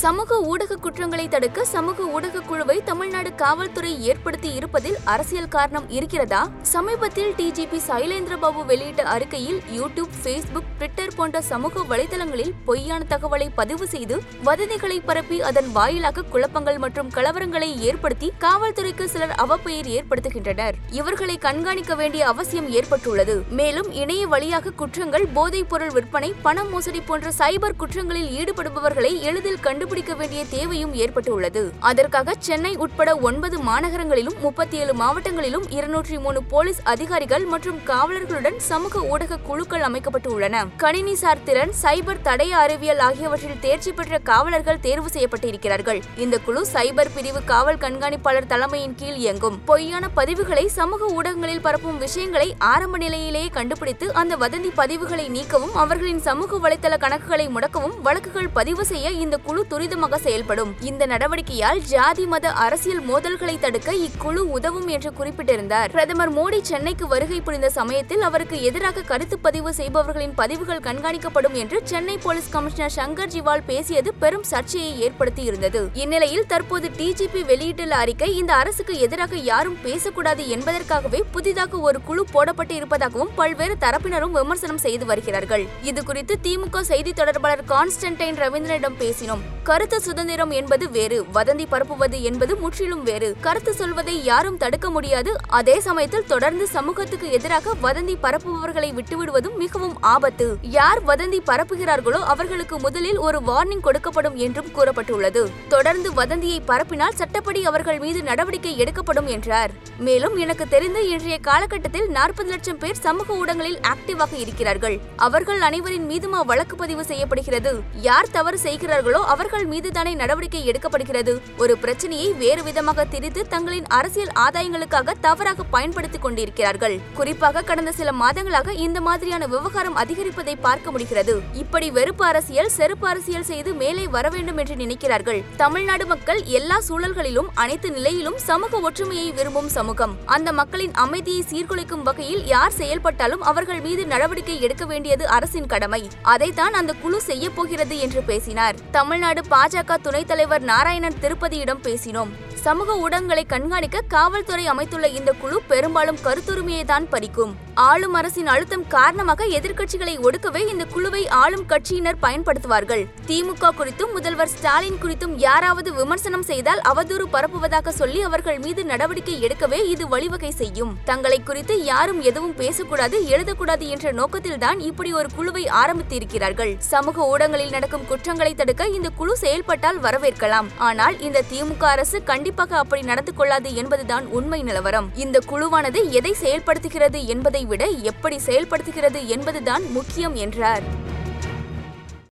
சமூக ஊடக குற்றங்களை தடுக்க சமூக ஊடக குழுவை தமிழ்நாடு காவல்துறை ஏற்படுத்தி இருப்பதில் அரசியல் காரணம் இருக்கிறதா? சமீபத்தில் டிஜிபி சைலேந்திரபாபு வெளியிட்ட அறிக்கையில் யூடியூப் ஃபேஸ்புக் ட்விட்டர் போன்ற சமூக வலைதளங்களில் பொய்யான தகவலை பதிவு செய்து வதந்திகளை பரப்பி அதன் வாயிலாக குழப்பங்கள் மற்றும் கலவரங்களை ஏற்படுத்தி காவல்துறைக்கு சிலர் அவப்பெயர் ஏற்படுத்துகின்றனர். இவர்களை கண்காணிக்க வேண்டிய அவசியம் ஏற்பட்டுள்ளது. மேலும் இணைய வழியாக குற்றங்கள் போதைப் பொருள் விற்பனை பண மோசடி போன்ற சைபர் குற்றங்களில் ஈடுபடுபவர்களை எளிதில் கண்டு கண்டுபிடிக்க வேண்டிய தேவையும் ஏற்பட்டுள்ளது. அதற்காக சென்னை உட்பட ஒன்பது மாநகரங்களிலும் முப்பத்தி ஏழு மாவட்டங்களிலும் இருநூற்றி மூணு போலீஸ் அதிகாரிகள் மற்றும் காவலர்களுடன் சமூக ஊடக குழுக்கள் அமைக்கப்பட்டுள்ளன. கணினிசார் திறன் சைபர் தடய அறிவியல் ஆகியவற்றில் தேர்ச்சி பெற்ற காவலர்கள் தேர்வு செய்யப்பட்டிருக்கிறார்கள். இந்த குழு சைபர் பிரிவு காவல் கண்காணிப்பாளர் தலைமையின் கீழ் இயங்கும். பொய்யான பதிவுகளை சமூக ஊடகங்களில் பரப்பும் விஷயங்களை ஆரம்ப நிலையிலேயே கண்டுபிடித்து அந்த வதந்தி பதிவுகளை நீக்கவும் அவர்களின் சமூக வலைதள கணக்குகளை முடக்கவும் வழக்குகள் பதிவு செய்ய இந்த குழு துரிதமாக செயல்படும். இந்த நடவடிக்கையால் ஜாதி மத அரசியல் மோதல்களை தடுக்க இக்குழு உதவும் என்று குறிப்பிட்டிருந்தார். பிரதமர் மோடி சென்னைக்கு வருகை புரிந்த சமயத்தில் அவருக்கு எதிராக கருத்து பதிவு செய்பவர்களின் பதிவுகள் கண்காணிக்கப்படும் என்று சென்னை போலீஸ் கமிஷனர் சங்கர் ஜிவால் பேசியது பெரும் சர்ச்சையை ஏற்படுத்தி இருந்தது இந்நிலையில் தற்போது டிஜிபி வெளியிட்டுள்ள அறிக்கை இந்த அரசுக்கு எதிராக யாரும் பேசக்கூடாது என்பதற்காகவே புதிதாக ஒரு குழு போடப்பட்டு இருப்பதாகவும் பல்வேறு தரப்பினரும் விமர்சனம் செய்து வருகிறார்கள். இது குறித்து திமுக செய்தி தொடர்பாளர் கான்ஸ்டன்டைன் ரவீந்திரனிடம் பேசினோம். கருத்து சுதந்திரம் என்பது வேறு வதந்தி பரப்புவது என்பது முற்றிலும் வேறு. கருத்து சொல்வதை யாரும் தடுக்க முடியாது. அதே சமயத்தில் தொடர்ந்து சமூகத்துக்கு எதிராக வதந்தி பரப்புபவர்களை விட்டுவிடுவதும் மிகவும் ஆபத்து. யார் வதந்தி பரப்புகிறார்களோ அவர்களுக்கு முதலில் ஒரு வார்னிங் கொடுக்கப்படும் என்றும் கூறப்பட்டுள்ளது. தொடர்ந்து வதந்தியை பரப்பினால் சட்டப்படி அவர்கள் மீது நடவடிக்கை எடுக்கப்படும் என்றார். மேலும் எனக்கு தெரிந்து இன்றைய காலகட்டத்தில் நாற்பது லட்சம் பேர் சமூக ஊடகங்களில் ஆக்டிவாக இருக்கிறார்கள். அவர்கள் அனைவரின் மீதுமா வழக்கு பதிவு செய்யப்படுகிறது? யார் தவறு செய்கிறார்களோ அவர்கள் மீதுதானே நடவடிக்கை எடுக்கப்படுகிறது? ஒரு பிரச்சனையை வேறு விதமாக திரித்து தங்களின் அரசியல் ஆதாயங்களுக்காக தவறாக பயன்படுத்திக் கொண்டிருக்கிறார்கள். குறிப்பாக கடந்த சில மாதங்களாக இந்த மாதிரியான விவகாரம் அதிகரிப்பதை பார்க்க முடிகிறது. இப்படி வெறுப்பு அரசியல் செருப்பு அரசியல் செய்து மேலே வர வேண்டும் என்று நினைக்கிறார்கள். தமிழ்நாடு மக்கள் எல்லா சூழல்களிலும் அனைத்து நிலையிலும் சமூக ஒற்றுமையை விரும்பும் சமூகம். அந்த மக்களின் அமைதியை சீர்குலைக்கும் வகையில் யார் செயல்பட்டாலும் அவர்கள் மீது நடவடிக்கை எடுக்க வேண்டியது அரசின் கடமை. அதைத்தான் அந்த குழு செய்ய போகிறது என்று பேசினார். தமிழ்நாடு தமிழ்நாடு பாஜக துணைத் தலைவர் நாராயணன் திருப்பதியிடம் பேசினோம். சமூக ஊடகங்களை கண்காணிக்க காவல்துறை அமைத்துள்ள இந்த குழு பெரும்பாலும் கருத்துரிமையை தான் பறிக்கும். ஆளும் அரசின் அழுத்தம் காரணமாக எதிர்க்கட்சிகளை ஒடுக்கவே இந்த குழுவை ஆளும் கட்சியினர் பயன்படுத்துவார்கள். திமுக குறித்தும் முதல்வர் ஸ்டாலின் குறித்தும் யாராவது விமர்சனம் செய்தால் அவதூறு பரப்புவதாக சொல்லி அவர்கள் மீது நடவடிக்கை எடுக்கவே இது வழிவகை செய்யும். தங்களை குறித்து யாரும் எதுவும் பேசக்கூடாது எழுதக்கூடாது என்ற நோக்கத்தில்தான் இப்படி ஒரு குழுவை ஆரம்பித்திருக்கிறார்கள். சமூக ஊடகங்களில் நடக்கும் குற்றங்களை தடுக்க இந்த குழு செயல்பட்டால் வரவேற்கலாம். ஆனால் இந்த திமுக அரசு கண்டிப்பாக அப்படி நடந்து கொள்ளாது என்பதுதான் உண்மை நிலவரம். இந்த குழுவானது எதை செயல்படுத்துகிறது என்பதை விட எப்படி செயல்படுத்துகிறது என்பதுதான் முக்கியம் என்றார்.